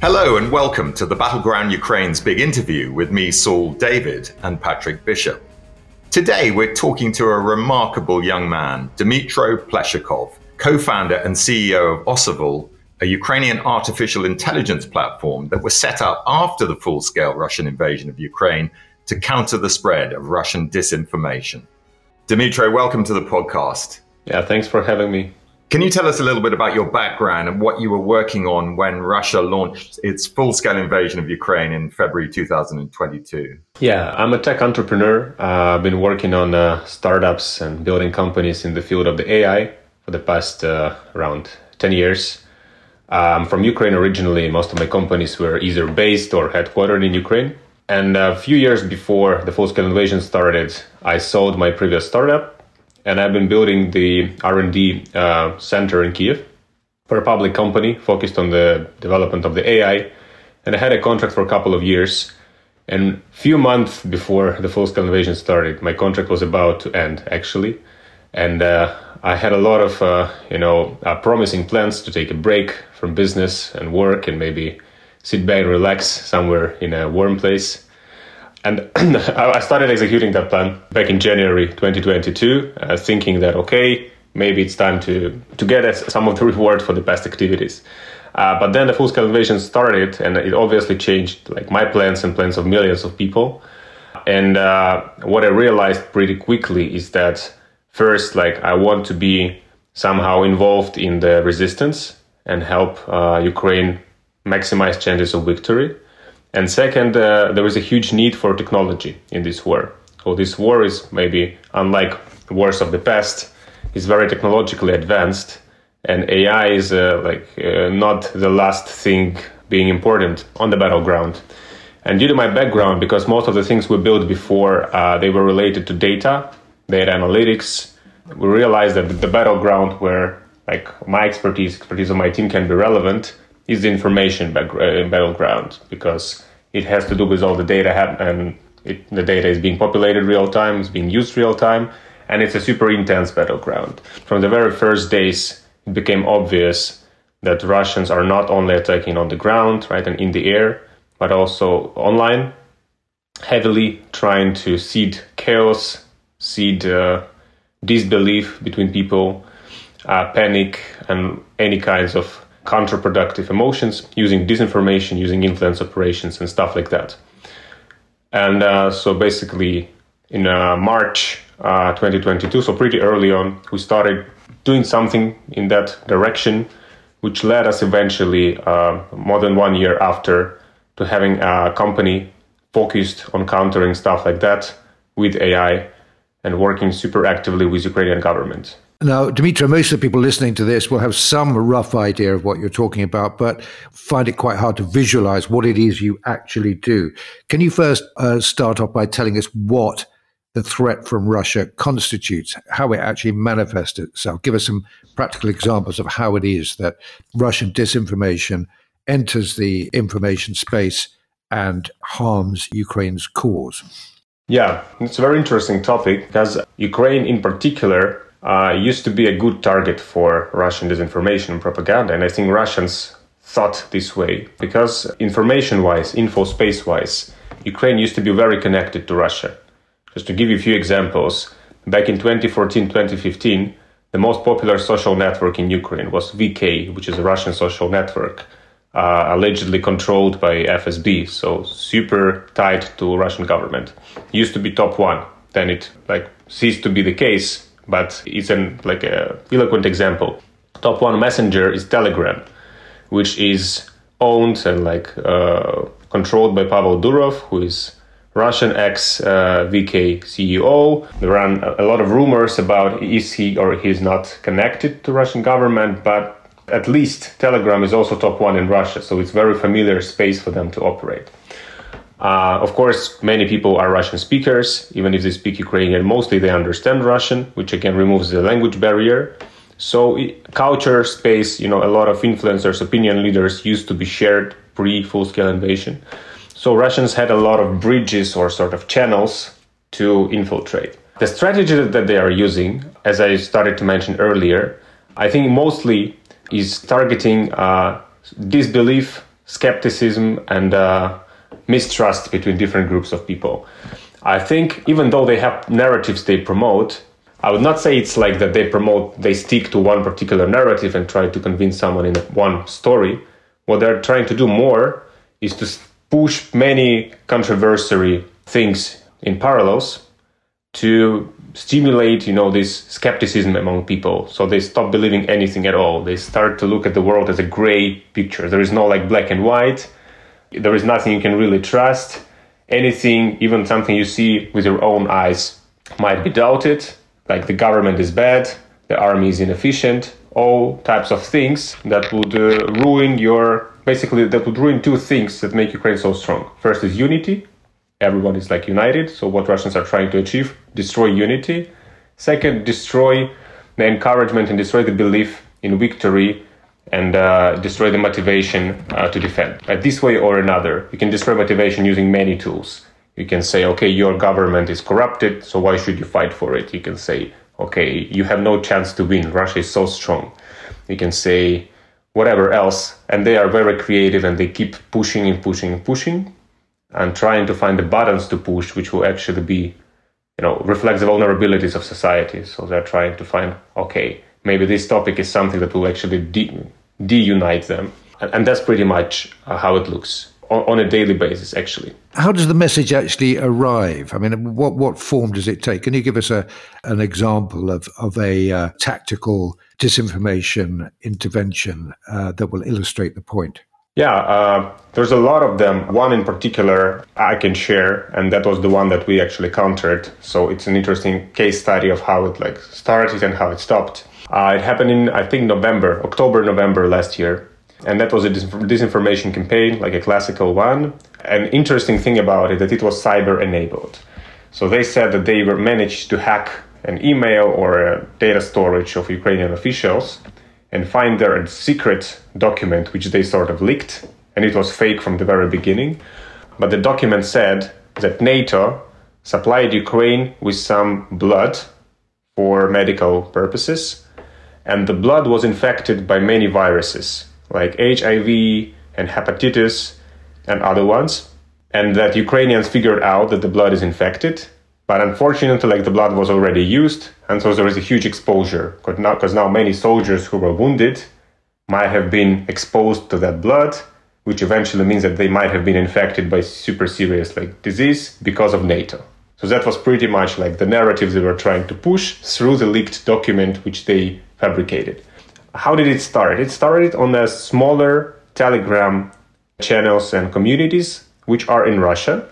Hello and welcome to the Battleground Ukraine's big interview with me, Saul David, and Patrick Bishop. Today we're talking to a remarkable young man, Dmytro Plieshakov, co founder and CEO of Osavul, a Ukrainian artificial intelligence platform that was set up after the full scale Russian invasion of Ukraine to counter the spread of Russian disinformation. Dmytro, welcome to the podcast. Yeah, thanks for having me. Can you tell us a little bit about your background and what you were working on when Russia launched its full scale invasion of Ukraine in February 2022? Yeah, I'm a tech entrepreneur. Uh, I've been working on uh, startups and building companies in the field of the AI for the past uh, around 10 years. I'm from Ukraine originally. Most of my companies were either based or headquartered in Ukraine. And a few years before the full scale invasion started, I sold my previous startup and I've been building the R&D uh, center in Kiev for a public company focused on the development of the AI. And I had a contract for a couple of years. And few months before the full-scale invasion started, my contract was about to end, actually. And uh, I had a lot of, uh, you know, uh, promising plans to take a break from business and work and maybe sit back and relax somewhere in a warm place. And I started executing that plan back in January 2022, uh, thinking that, okay, maybe it's time to, to get some of the reward for the past activities. Uh, but then the full scale invasion started, and it obviously changed like my plans and plans of millions of people. And uh, what I realized pretty quickly is that first, like I want to be somehow involved in the resistance and help uh, Ukraine maximize chances of victory. And second, uh, there is a huge need for technology in this war. So this war is maybe unlike wars of the past, is very technologically advanced, and AI is uh, like uh, not the last thing being important on the battleground. And due to my background, because most of the things we built before uh, they were related to data, data analytics, we realized that the battleground where like my expertise, expertise of my team can be relevant is the information back, uh, battleground because it has to do with all the data and it, the data is being populated real time, it's being used real time, and it's a super intense battleground. From the very first days, it became obvious that Russians are not only attacking on the ground, right, and in the air, but also online, heavily trying to seed chaos, seed uh, disbelief between people, uh, panic, and any kinds of counterproductive emotions, using disinformation, using influence operations, and stuff like that. And uh, so basically, in uh, March uh, 2022, so pretty early on, we started doing something in that direction, which led us eventually, uh, more than one year after, to having a company focused on countering stuff like that with AI and working super actively with Ukrainian government. Now, Dmytro, most of the people listening to this will have some rough idea of what you're talking about, but find it quite hard to visualize what it is you actually do. Can you first uh, start off by telling us what the threat from Russia constitutes, how it actually manifests itself? Give us some practical examples of how it is that Russian disinformation enters the information space and harms Ukraine's cause. Yeah, it's a very interesting topic because Ukraine, in particular, uh, used to be a good target for Russian disinformation and propaganda. And I think Russians thought this way because information wise, info space wise, Ukraine used to be very connected to Russia. Just to give you a few examples, back in 2014 2015, the most popular social network in Ukraine was VK, which is a Russian social network. Uh, allegedly controlled by FSB, so super tied to Russian government. Used to be top one, then it like ceased to be the case but it's an like a eloquent example. Top one messenger is Telegram, which is owned and like uh, controlled by Pavel Durov, who is Russian ex uh, VK CEO. There ran a lot of rumors about is he or he's not connected to Russian government, but at least Telegram is also top one in Russia, so it's very familiar space for them to operate. Uh, of course, many people are Russian speakers, even if they speak Ukrainian. Mostly they understand Russian, which again removes the language barrier. So, culture space, you know, a lot of influencers, opinion leaders used to be shared pre full scale invasion. So, Russians had a lot of bridges or sort of channels to infiltrate. The strategy that they are using, as I started to mention earlier, I think mostly is targeting uh, disbelief, skepticism, and uh, mistrust between different groups of people. I think even though they have narratives they promote, I would not say it's like that they promote, they stick to one particular narrative and try to convince someone in one story. What they're trying to do more is to push many controversial things in parallels to stimulate, you know, this skepticism among people. So they stop believing anything at all. They start to look at the world as a gray picture. There is no like black and white. There is nothing you can really trust. Anything, even something you see with your own eyes, might be doubted. Like the government is bad, the army is inefficient, all types of things that would uh, ruin your basically that would ruin two things that make Ukraine so strong. First is unity. Everyone is like united. So what Russians are trying to achieve, destroy unity. Second, destroy the encouragement and destroy the belief in victory and uh, destroy the motivation uh, to defend. This way or another, you can destroy motivation using many tools. You can say, okay, your government is corrupted, so why should you fight for it? You can say, okay, you have no chance to win. Russia is so strong. You can say whatever else, and they are very creative and they keep pushing and pushing and pushing and trying to find the buttons to push, which will actually be, you know, reflect the vulnerabilities of society. So they're trying to find, okay, maybe this topic is something that will actually de- deunite them. And that's pretty much uh, how it looks on a daily basis, actually. How does the message actually arrive? I mean, what, what form does it take? Can you give us a, an example of, of a uh, tactical disinformation intervention uh, that will illustrate the point? Yeah, uh, there's a lot of them. One in particular I can share, and that was the one that we actually countered. So it's an interesting case study of how it like started and how it stopped. Uh, it happened in, I think, November, October, November last year. And that was a disinformation campaign, like a classical one. An interesting thing about it that it was cyber enabled. So they said that they were managed to hack an email or a data storage of Ukrainian officials and find their secret document, which they sort of leaked, and it was fake from the very beginning. But the document said that NATO supplied Ukraine with some blood for medical purposes and the blood was infected by many viruses like HIV and hepatitis and other ones, and that Ukrainians figured out that the blood is infected. But unfortunately, like the blood was already used, and so there is a huge exposure because now, many soldiers who were wounded might have been exposed to that blood, which eventually means that they might have been infected by super serious like disease because of NATO. So that was pretty much like the narrative they were trying to push through the leaked document, which they fabricated. How did it start? It started on the smaller Telegram channels and communities, which are in Russia.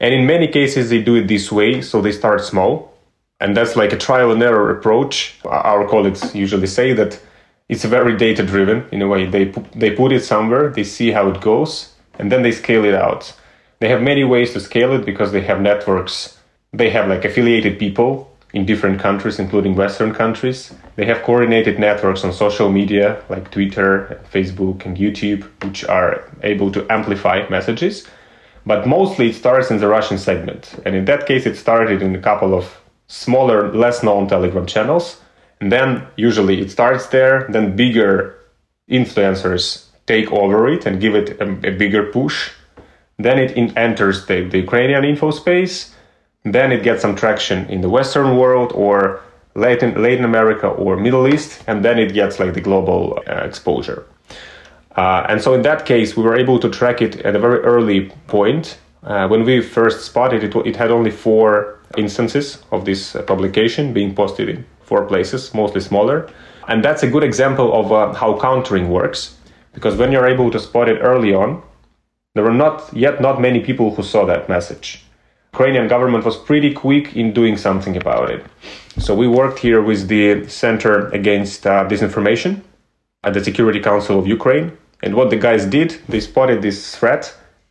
And in many cases, they do it this way. So they start small. And that's like a trial and error approach. Our colleagues usually say that it's very data driven in a way. They, they put it somewhere, they see how it goes, and then they scale it out. They have many ways to scale it because they have networks. They have like affiliated people in different countries, including Western countries. They have coordinated networks on social media like Twitter, Facebook, and YouTube, which are able to amplify messages. But mostly it starts in the Russian segment. And in that case, it started in a couple of smaller, less known Telegram channels. And then usually it starts there, then bigger influencers take over it and give it a, a bigger push. Then it enters the, the Ukrainian info space then it gets some traction in the Western world or Latin, Latin America or Middle East, and then it gets like the global uh, exposure. Uh, and so in that case, we were able to track it at a very early point. Uh, when we first spotted it, it had only four instances of this uh, publication being posted in four places, mostly smaller. And that's a good example of uh, how countering works. because when you're able to spot it early on, there were not yet not many people who saw that message. Ukrainian government was pretty quick in doing something about it. So we worked here with the Center Against uh, Disinformation at the Security Council of Ukraine. And what the guys did, they spotted this threat.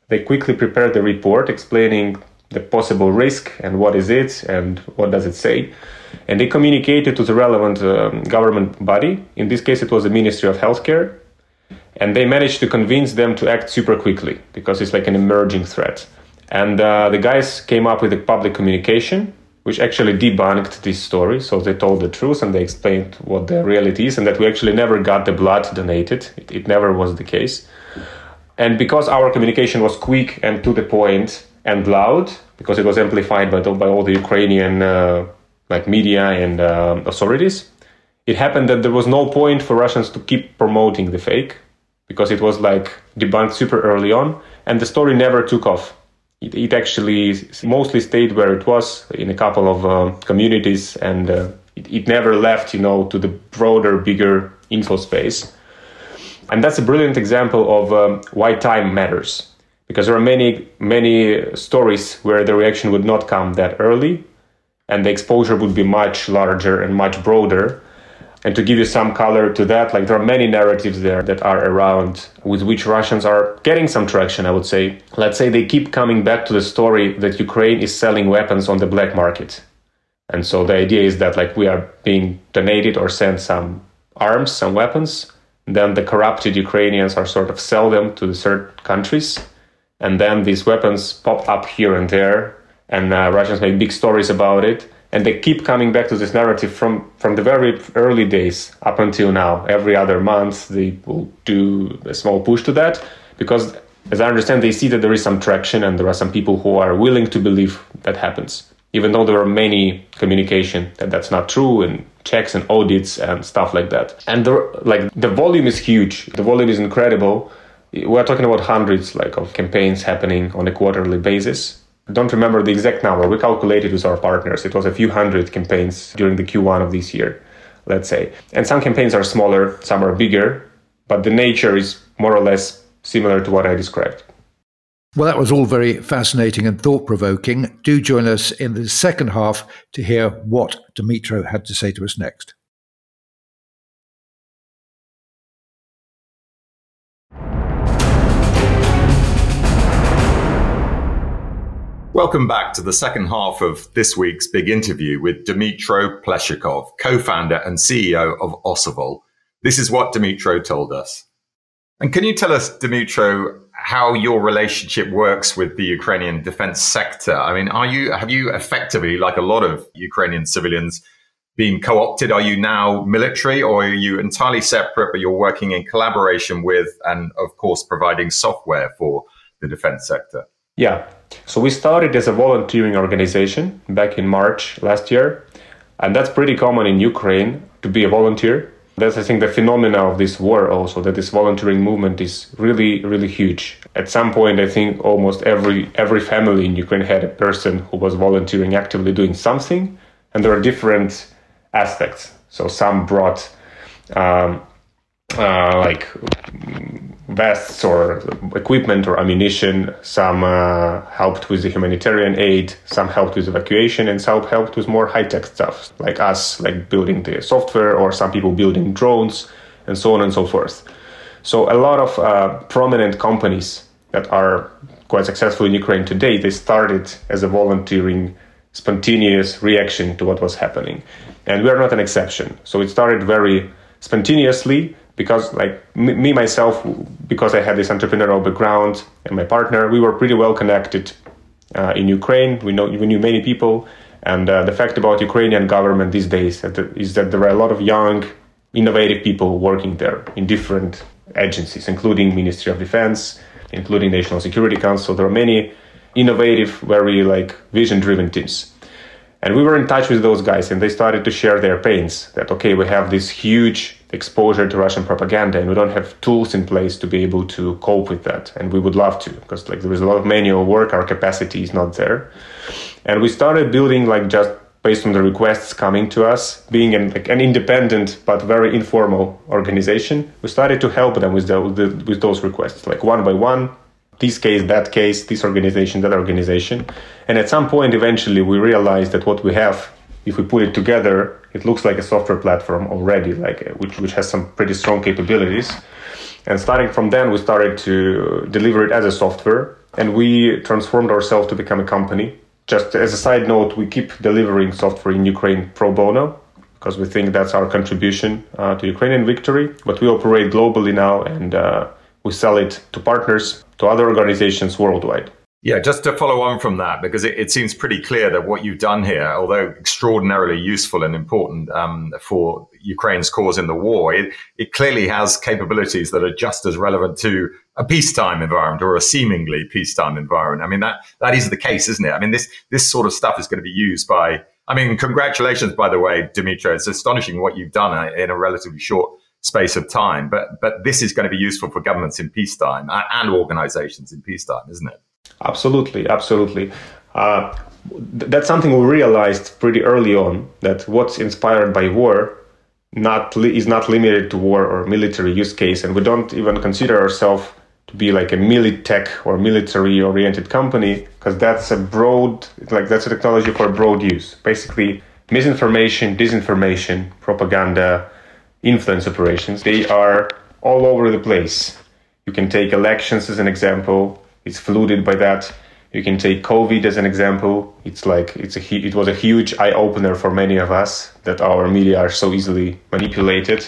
They quickly prepared the report explaining the possible risk and what is it and what does it say. And they communicated to the relevant um, government body. In this case, it was the Ministry of Healthcare. And they managed to convince them to act super quickly because it's like an emerging threat. And uh, the guys came up with a public communication which actually debunked this story. So they told the truth and they explained what the reality is and that we actually never got the blood donated. It, it never was the case. And because our communication was quick and to the point and loud, because it was amplified by, by all the Ukrainian uh, like media and uh, authorities, it happened that there was no point for Russians to keep promoting the fake because it was like debunked super early on and the story never took off. It, it actually mostly stayed where it was in a couple of uh, communities and uh, it, it never left, you know, to the broader, bigger info space. And that's a brilliant example of um, why time matters because there are many many stories where the reaction would not come that early and the exposure would be much larger and much broader and to give you some color to that like there are many narratives there that are around with which russians are getting some traction i would say. Let's say they keep coming back to the story that ukraine is selling weapons on the black market. And so the idea is that like we are being donated or sent some arms some weapons. Then the corrupted ukrainians are sort of sell them to the third countries. And then these weapons pop up here and there. And uh, russians make big stories about it and they keep coming back to this narrative from from the very early days up until now. Every other month they will do a small push to that because as i understand they see that there is some traction and there are some people who are willing to believe that happens. Even though there are many communication that that's not true and checks and audits and stuff like that. And the, like the volume is huge. The volume is incredible. We're talking about hundreds like of campaigns happening on a quarterly basis I don't remember the exact number we calculated with our partners it was a few hundred campaigns during the q1 of this year let's say and some campaigns are smaller some are bigger but the nature is more or less similar to what i described well, that was all very fascinating and thought provoking. Do join us in the second half to hear what Dimitro had to say to us next. Welcome back to the second half of this week's big interview with Dmytro Plieshakov, co-founder and CEO of Osavul. This is what Dmytro told us. And can you tell us, Dmytro, how your relationship works with the Ukrainian defense sector? I mean, are you have you effectively, like a lot of Ukrainian civilians, been co-opted? Are you now military, or are you entirely separate, but you're working in collaboration with, and of course, providing software for the defense sector? Yeah. So we started as a volunteering organization back in March last year. And that's pretty common in Ukraine to be a volunteer. That's, I think, the phenomena of this war also, that this volunteering movement is really, really huge. At some point, I think almost every, every family in Ukraine had a person who was volunteering, actively doing something. And there are different aspects. So some brought um, uh, like vests or equipment or ammunition. Some uh, helped with the humanitarian aid. Some helped with evacuation, and some helped with more high tech stuff, like us, like building the software, or some people building drones, and so on and so forth. So a lot of uh, prominent companies that are quite successful in Ukraine today, they started as a volunteering, spontaneous reaction to what was happening, and we are not an exception. So it started very spontaneously because like me, myself because i had this entrepreneurial background and my partner we were pretty well connected uh, in ukraine. We know we knew many people. And uh, the fact about ukrainian government these days is that there are a lot of young innovative people working there in different agencies including ministry of defense including national security council. There are many innovative very like vision driven teams. And we were in touch with those guys and they started to share their pains that okay we have this huge exposure to Russian propaganda, and we don't have tools in place to be able to cope with that. And we would love to, because like there is a lot of manual work, our capacity is not there. And we started building like just based on the requests coming to us. Being an, like an independent but very informal organization, we started to help them with, the, with, with those requests, like one by one, this case, that case, this organization, that organization. And at some point, eventually, we realized that what we have, if we put it together, it looks like a software platform already, like which, which has some pretty strong capabilities. And starting from then, we started to deliver it as a software, and we transformed ourselves to become a company just as a side note, we keep delivering software in Ukraine pro bono because we think that's our contribution uh, to Ukrainian victory. But we operate globally now and uh, we sell it to partners, to other organizations worldwide. Yeah, just to follow on from that, because it, it, seems pretty clear that what you've done here, although extraordinarily useful and important um, for Ukraine's cause in the war, it, it clearly has capabilities that are just as relevant to a peacetime environment or a seemingly peacetime environment. I mean, that, that is the case, isn't it? I mean, this, this sort of stuff is going to be used by, I mean, congratulations, by the way, Dimitro. It's astonishing what you've done in a relatively short space of time, but, but this is going to be useful for governments in peacetime and organizations in peacetime, isn't it? Absolutely, absolutely. Uh, that's something we realized pretty early on that what's inspired by war not li- is not limited to war or military use case, and we don't even consider ourselves to be like a militech or military oriented company because that's a broad like that's a technology for broad use. Basically, misinformation, disinformation, propaganda, influence operations they are all over the place. You can take elections as an example it's flooded by that. You can take COVID as an example. It's like it's a it was a huge eye opener for many of us that our media are so easily manipulated.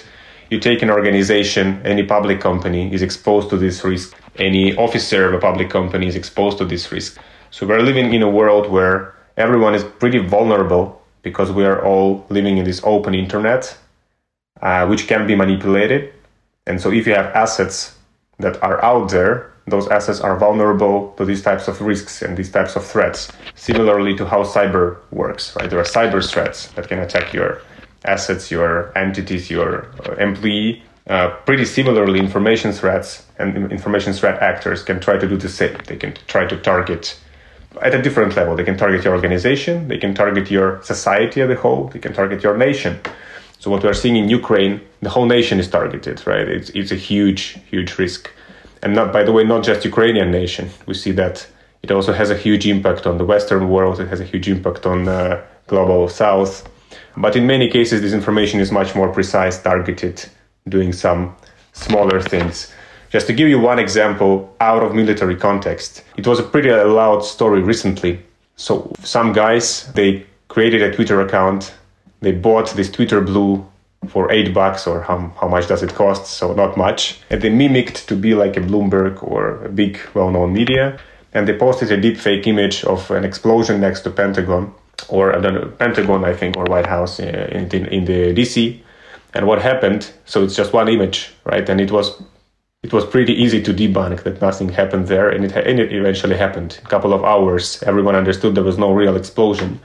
You take an organization, any public company is exposed to this risk. Any officer of a public company is exposed to this risk. So we're living in a world where everyone is pretty vulnerable because we are all living in this open internet, uh, which can be manipulated. And so if you have assets that are out there those assets are vulnerable to these types of risks and these types of threats. Similarly to how cyber works, right? There are cyber threats that can attack your assets, your entities, your uh, employee. Uh, pretty similarly, information threats and information threat actors can try to do the same. They can try to target at a different level. They can target your organization, they can target your society as a whole, they can target your nation. So what we're seeing in Ukraine, the whole nation is targeted, right? It's, it's a huge, huge risk and not by the way not just ukrainian nation. We see that it also has a huge impact on the western world. It has a huge impact on the global south. But in many cases this information is much more precise targeted doing some smaller things. Just to give you one example out of military context it was a pretty loud story recently. So some guys they created a twitter account. They bought this twitter blue for eight bucks or how, how much does it cost so not much. And they mimicked to be like a bloomberg or a big well-known media. And they posted a deep fake image of an explosion next to pentagon or I don't know, pentagon i think or white house uh, in, in, in the dc and what happened so it's just one image right? And it was it was pretty easy to debunk that nothing happened there. And it, and it eventually happened. A couple of hours everyone understood there was no real explosion.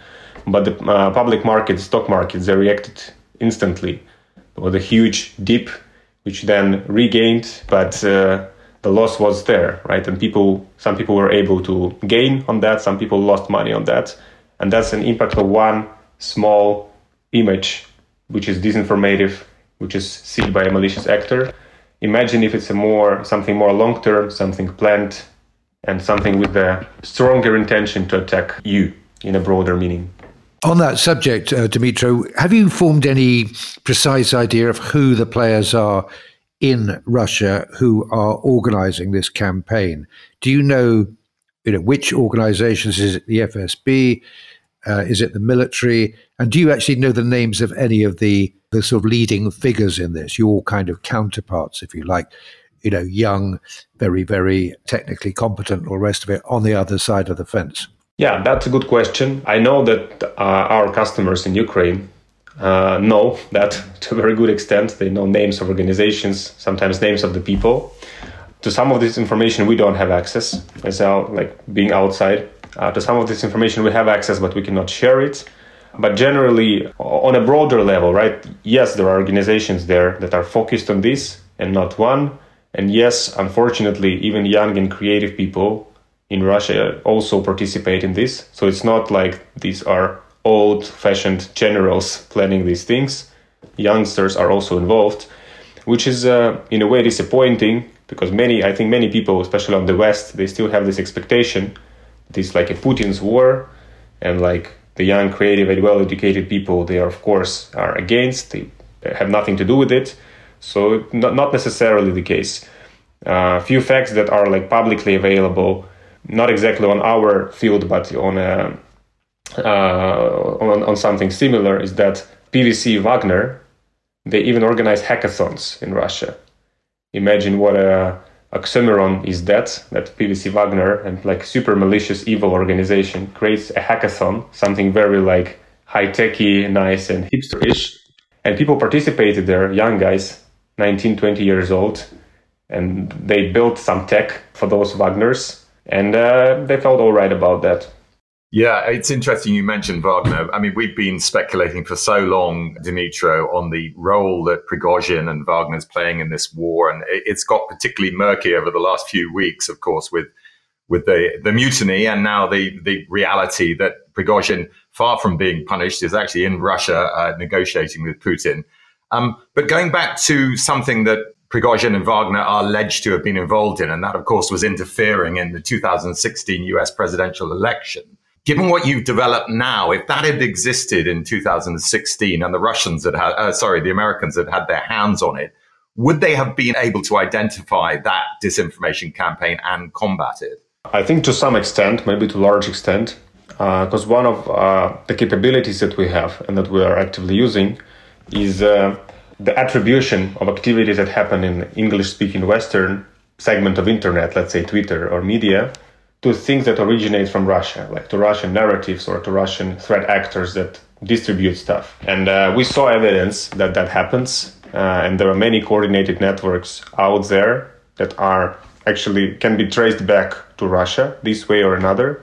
But the uh, public markets stock markets they reacted instantly was a huge dip, which then regained, but uh, the loss was there, right? And people, some people were able to gain on that, some people lost money on that, and that's an impact of one small image, which is disinformative, which is seen by a malicious actor. Imagine if it's a more something more long term, something planned, and something with a stronger intention to attack you in a broader meaning. On that subject, uh, Dimitro, have you formed any precise idea of who the players are in Russia who are organizing this campaign? Do you know, you know which organizations? Is it the FSB? Uh, is it the military? And do you actually know the names of any of the, the sort of leading figures in this, your kind of counterparts, if you like? You know, young, very, very technically competent, all the rest of it on the other side of the fence. Yeah, that's a good question. I know that uh, our customers in Ukraine uh, know that to a very good extent. They know names of organizations, sometimes names of the people. To some of this information, we don't have access as our, like being outside. Uh, to some of this information, we have access, but we cannot share it. But generally, on a broader level, right? Yes, there are organizations there that are focused on this and not one. And yes, unfortunately, even young and creative people in Russia also participate in this. So it's not like these are old fashioned generals planning these things. Youngsters are also involved, which is uh, in a way disappointing because many, I think many people, especially on the West, they still have this expectation. This like a Putin's war, and like the young, creative, and well-educated people, they are of course are against. They have nothing to do with it. So not not necessarily the case. A uh, few facts that are like publicly available, not exactly on our field, but on a uh, on, on something similar, is that PMC Wagner, they even organize hackathons in Russia. Imagine what a oxymoron is that that PMC Wagner and like super malicious evil organization creates a hackathon, something very like high techy, nice and hipsterish, and people participated there, young guys, 19, 20 years old, and they built some tech for those Wagners, and uh, they felt all right about that. Yeah, it's interesting you mentioned Wagner. I mean, we've been speculating for so long, Dimitro, on the role that Prigozhin and Wagner is playing in this war, and it's got particularly murky over the last few weeks, of course, with with the the mutiny and now the the reality that Prigozhin, far from being punished, is actually in Russia uh, negotiating with Putin. Um, but going back to something that Prigozhin and Wagner are alleged to have been involved in, and that, of course, was interfering in the 2016 U.S. presidential election given what you've developed now, if that had existed in 2016 and the Russians had had, uh, sorry, the Americans had had their hands on it, would they have been able to identify that disinformation campaign and combat it? I think to some extent, maybe to a large extent, because uh, one of uh, the capabilities that we have and that we are actively using is uh, the attribution of activities that happen in English speaking Western segment of internet, let's say Twitter or media, to things that originate from Russia, like to Russian narratives or to Russian threat actors that distribute stuff. And uh, we saw evidence that that happens. Uh, and there are many coordinated networks out there that are actually can be traced back to Russia this way or another.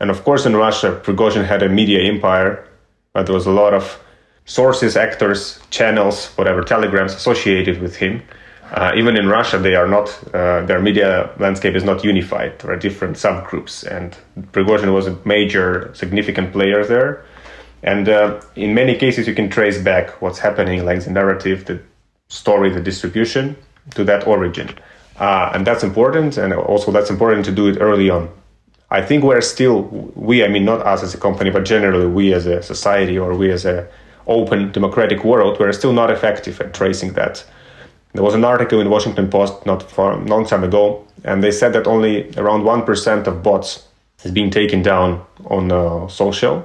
And of course, in Russia, Prigozhin had a media empire, but there was a lot of sources, actors, channels, whatever, telegrams associated with him. Uh, even in Russia, they are not uh, their media landscape is not unified. There are different subgroups, and Prigozhin was a major, significant player there. And uh, in many cases, you can trace back what's happening, like the narrative, the story, the distribution, to that origin. Uh, and that's important, and also that's important to do it early on. I think we're still we, I mean, not us as a company, but generally we as a society or we as a open democratic world, we're still not effective at tracing that there was an article in Washington Post not for a long time ago, and they said that only around 1% of bots is being taken down on uh, social.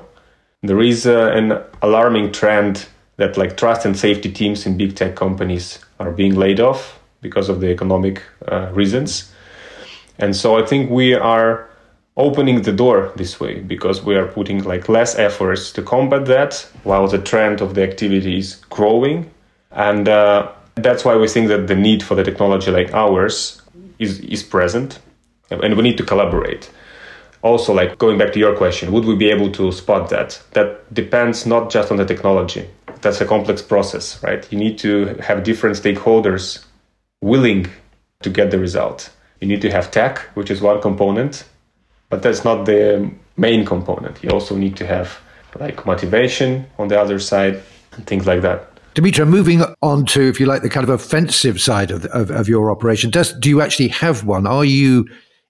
There is uh, an alarming trend that like trust and safety teams in big tech companies are being laid off because of the economic uh, reasons. And so I think we are opening the door this way because we are putting like less efforts to combat that while the trend of the activity is growing. And uh, that's why we think that the need for the technology like ours is, is present and we need to collaborate. Also, like going back to your question, would we be able to spot that? That depends not just on the technology. That's a complex process, right? You need to have different stakeholders willing to get the result. You need to have tech, which is one component, but that's not the main component. You also need to have like motivation on the other side and things like that. Dimitri, moving on to, if you like, the kind of offensive side of, of, of, your operation, does, do you actually have one? Are you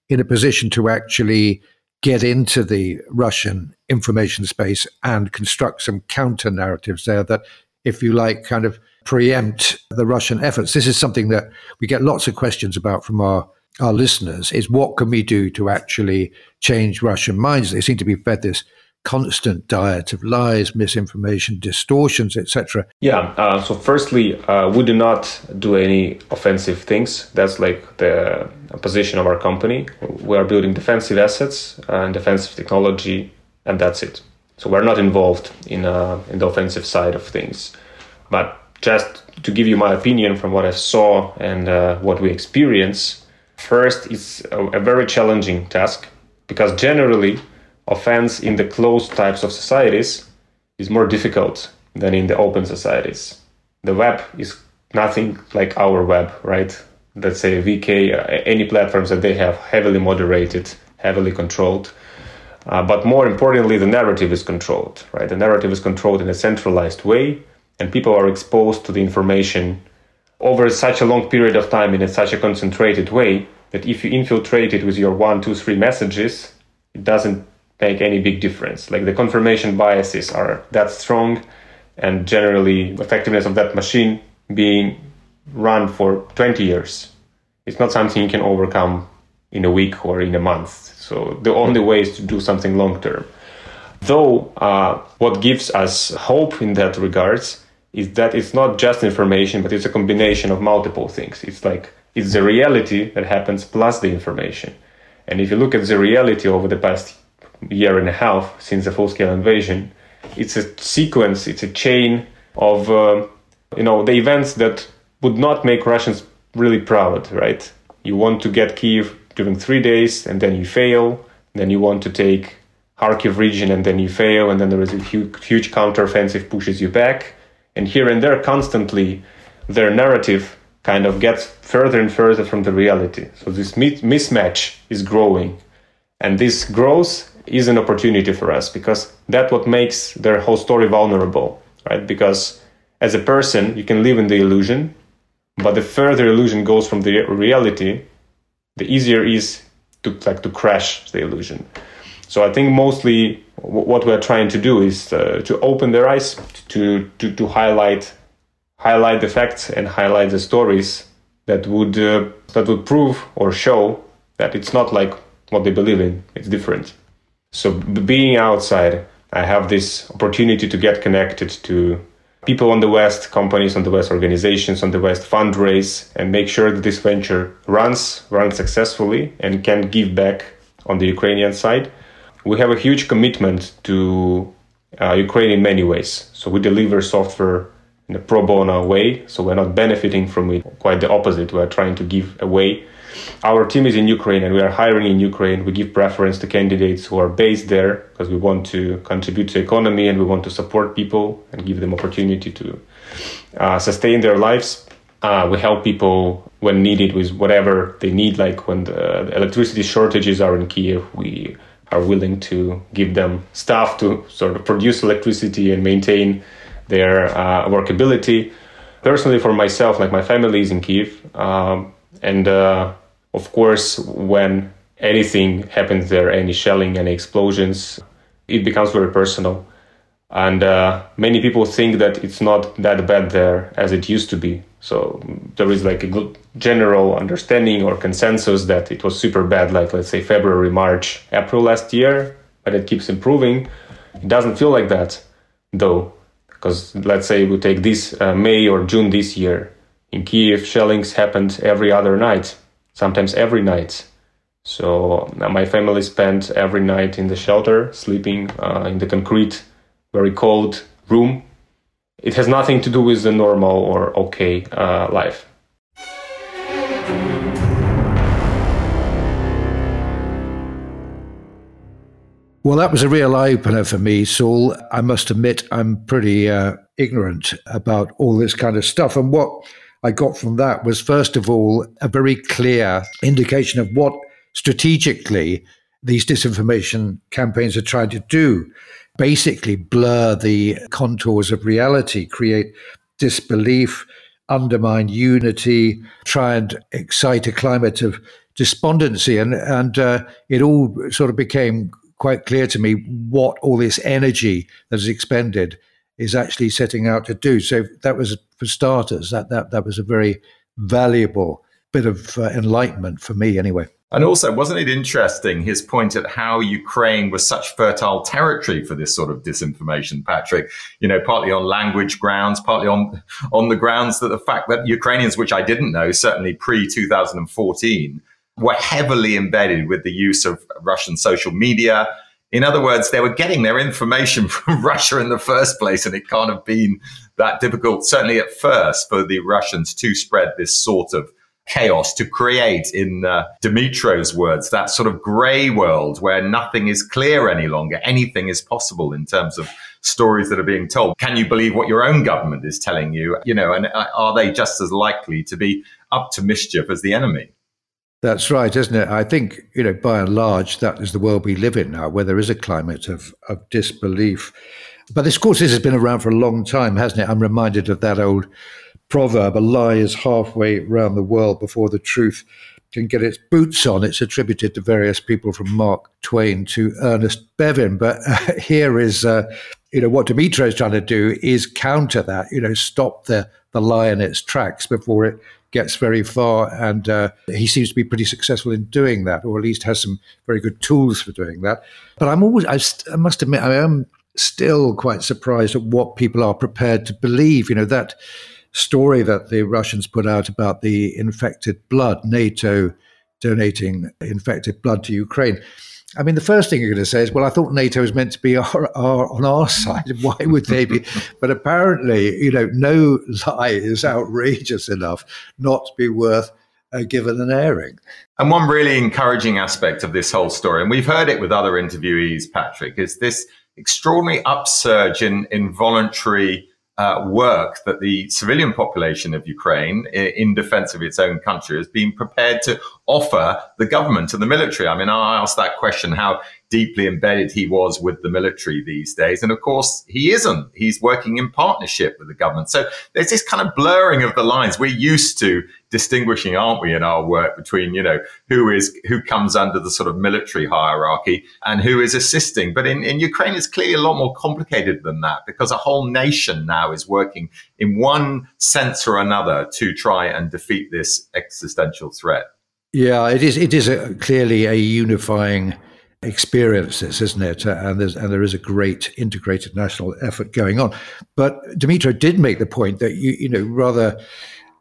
in a position to actually get into the Russian information space and construct some counter narratives there that, if you like, kind of preempt the Russian efforts? This is something that we get lots of questions about from our our listeners is what can we do to actually change Russian minds? They seem to be fed this constant diet of lies, misinformation, distortions, etc. Yeah. Uh, so, firstly, uh, we do not do any offensive things. That's like the position of our company. We are building defensive assets and defensive technology, and that's it. So we're not involved in uh, in the offensive side of things. But just to give you my opinion from what I saw and uh, what we experience, first, it's a, very challenging task because generally offense in the closed types of societies is more difficult than in the open societies. The web is nothing like our web, right? Let's say VK, uh, any platforms that they have heavily moderated, heavily controlled. Uh, but more importantly, the narrative is controlled, right? The narrative is controlled in a centralized way, and people are exposed to the information over such a long period of time in such a concentrated way that if you infiltrate it with your one, two, three messages, it doesn't make any big difference. Like the confirmation biases are that strong, and generally effectiveness of that machine being run for 20 years. It's not something you can overcome in a week or in a month. So the only way is to do something long term. Though uh, what gives us hope in that regards is that it's not just information, but it's a combination of multiple things. It's like it's the reality that happens plus the information. And if you look at the reality over the past year and a half since the full-scale invasion, it's a sequence, it's a chain of uh, you know the events that would not make Russians really proud, right? You want to get Kiev during three days, and then you fail. Then you want to take Kharkiv region, and then you fail, and then there is a huge, huge counteroffensive pushes you back. And here and there, constantly, their narrative kind of gets further and further from the reality. So this mismatch is growing, and this growth is an opportunity for us because that's what makes their whole story vulnerable, right? Because as a person, you can live in the illusion, but the further illusion goes from the reality, the easier is to like to crash the illusion. So I think mostly what we're trying to do is uh, to open their eyes to, to to highlight highlight the facts and highlight the stories that would uh, that would prove or show that it's not like what they believe in. It's different. So being outside, I have this opportunity to get connected to people on the West, companies on the West, organizations on the West fundraise and make sure that this venture runs, runs successfully and can give back on the Ukrainian side. We have a huge commitment to uh, Ukraine in many ways. So we deliver software in a pro bono way. So we're not benefiting from it. Quite the opposite. We're trying to give away. Our team is in Ukraine and we are hiring in Ukraine. We give preference to candidates who are based there because we want to contribute to economy and we want to support people and give them opportunity to uh, sustain their lives. Uh, we help people when needed with whatever they need, like when the, the electricity shortages are in Kiev, we are willing to give them stuff to sort of produce electricity and maintain their uh, workability. Personally, for myself, like my family is in Kiev, um, and uh, of course, when anything happens there, any shelling, any explosions, it becomes very personal. And uh, many people think that it's not that bad there as it used to be. So there is like a good general understanding or consensus that it was super bad, like let's say February, March, April last year, but it keeps improving. It doesn't feel like that though, because let's say we take this uh, May or June this year. In Kiev, shellings happened every other night sometimes every night. So uh, my family spent every night in the shelter, sleeping uh, in the concrete, very cold room. It has nothing to do with the normal or okay uh, life. Well, that was a real eye opener for me, Saul. I must admit, I'm pretty uh, ignorant about all this kind of stuff. And what I got from that was, first of all, a very clear indication of what strategically these disinformation campaigns are trying to do. Basically, blur the contours of reality, create disbelief, undermine unity, try and excite a climate of despondency. And, and uh, it all sort of became quite clear to me what all this energy that is expended is actually setting out to do. So that was for starters, that that that was a very valuable bit of uh, enlightenment for me, anyway. And also, wasn't it interesting his point at how Ukraine was such fertile territory for this sort of disinformation, Patrick? You know, partly on language grounds, partly on on the grounds that the fact that Ukrainians, which I didn't know, certainly pre 2014, were heavily embedded with the use of Russian social media, in other words, they were getting their information from Russia in the first place, and it can't have been that difficult, certainly at first, for the Russians to spread this sort of chaos, to create, in uh, Dmytro's words, that sort of grey world where nothing is clear any longer. Anything is possible in terms of stories that are being told. Can you believe what your own government is telling you? You know, and uh, are they just as likely to be up to mischief as the enemy? That's right, isn't it? I think, you know, by and large, that is the world we live in now, where there is a climate of, of disbelief. But this, of course, this has been around for a long time, hasn't it? I'm reminded of that old proverb a lie is halfway around the world before the truth can get its boots on. It's attributed to various people from Mark Twain to Ernest Bevin. But uh, here is, uh, you know, what Dimitro is trying to do is counter that, you know, stop the, the lie in its tracks before it gets very far. And uh, he seems to be pretty successful in doing that, or at least has some very good tools for doing that. But I'm always, I, st- I must admit, I am still quite surprised at what people are prepared to believe. You know, that story that the Russians put out about the infected blood, NATO donating infected blood to Ukraine. I mean, the first thing you're going to say is, well, I thought NATO was meant to be our, our, on our side. Why would they be? but apparently, you know, no lie is outrageous enough not to be worth uh, given an airing. And one really encouraging aspect of this whole story, and we've heard it with other interviewees, Patrick, is this extraordinary upsurge in, in voluntary uh, work that the civilian population of Ukraine, in defense of its own country, has been prepared to offer the government and the military. I mean, I asked that question how deeply embedded he was with the military these days. And of course, he isn't. He's working in partnership with the government. So there's this kind of blurring of the lines. We're used to distinguishing, aren't we, in our work between, you know, who is, who comes under the sort of military hierarchy and who is assisting. But in, in Ukraine, it's clearly a lot more complicated than that because a whole nation now is working in one sense or another to try and defeat this existential threat. Yeah, it is. It is a, clearly a unifying experiences, isn't it? And there's and there is a great integrated national effort going on. But Dmytro did make the point that you you know rather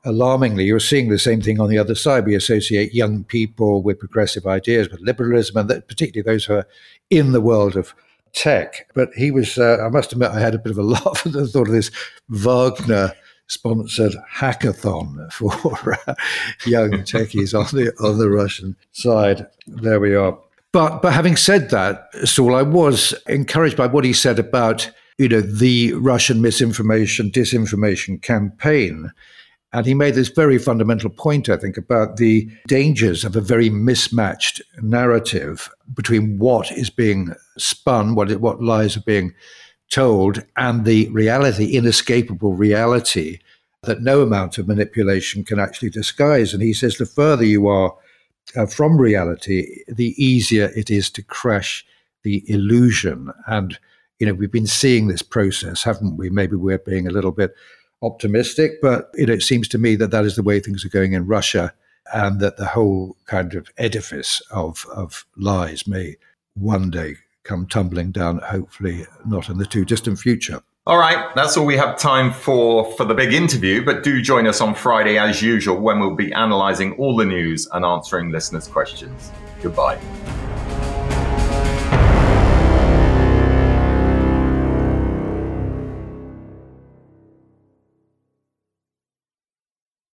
alarmingly you're seeing the same thing on the other side. We associate young people with progressive ideas, with liberalism, and that, particularly those who are in the world of tech. But he was, uh, I must admit, I had a bit of a laugh at the thought of this Wagner sponsored hackathon for young techies on the on the Russian side. There we are. But but having said that, Saul, I was encouraged by what he said about you know the Russian misinformation, disinformation campaign. And he made this very fundamental point, I think, about the dangers of a very mismatched narrative between what is being spun, what, what lies are being told, and the reality, inescapable reality that no amount of manipulation can actually disguise. And he says the further you are uh, from reality, the easier it is to crash the illusion. And, you know, we've been seeing this process, haven't we? Maybe we're being a little bit optimistic, but you know, it seems to me that that is the way things are going in Russia and that the whole kind of edifice of, of lies may one day come tumbling down, hopefully not in the too distant future. All right, that's all we have time for for the big interview, but do join us on Friday as usual when we'll be analysing all the news and answering listeners' questions. Goodbye.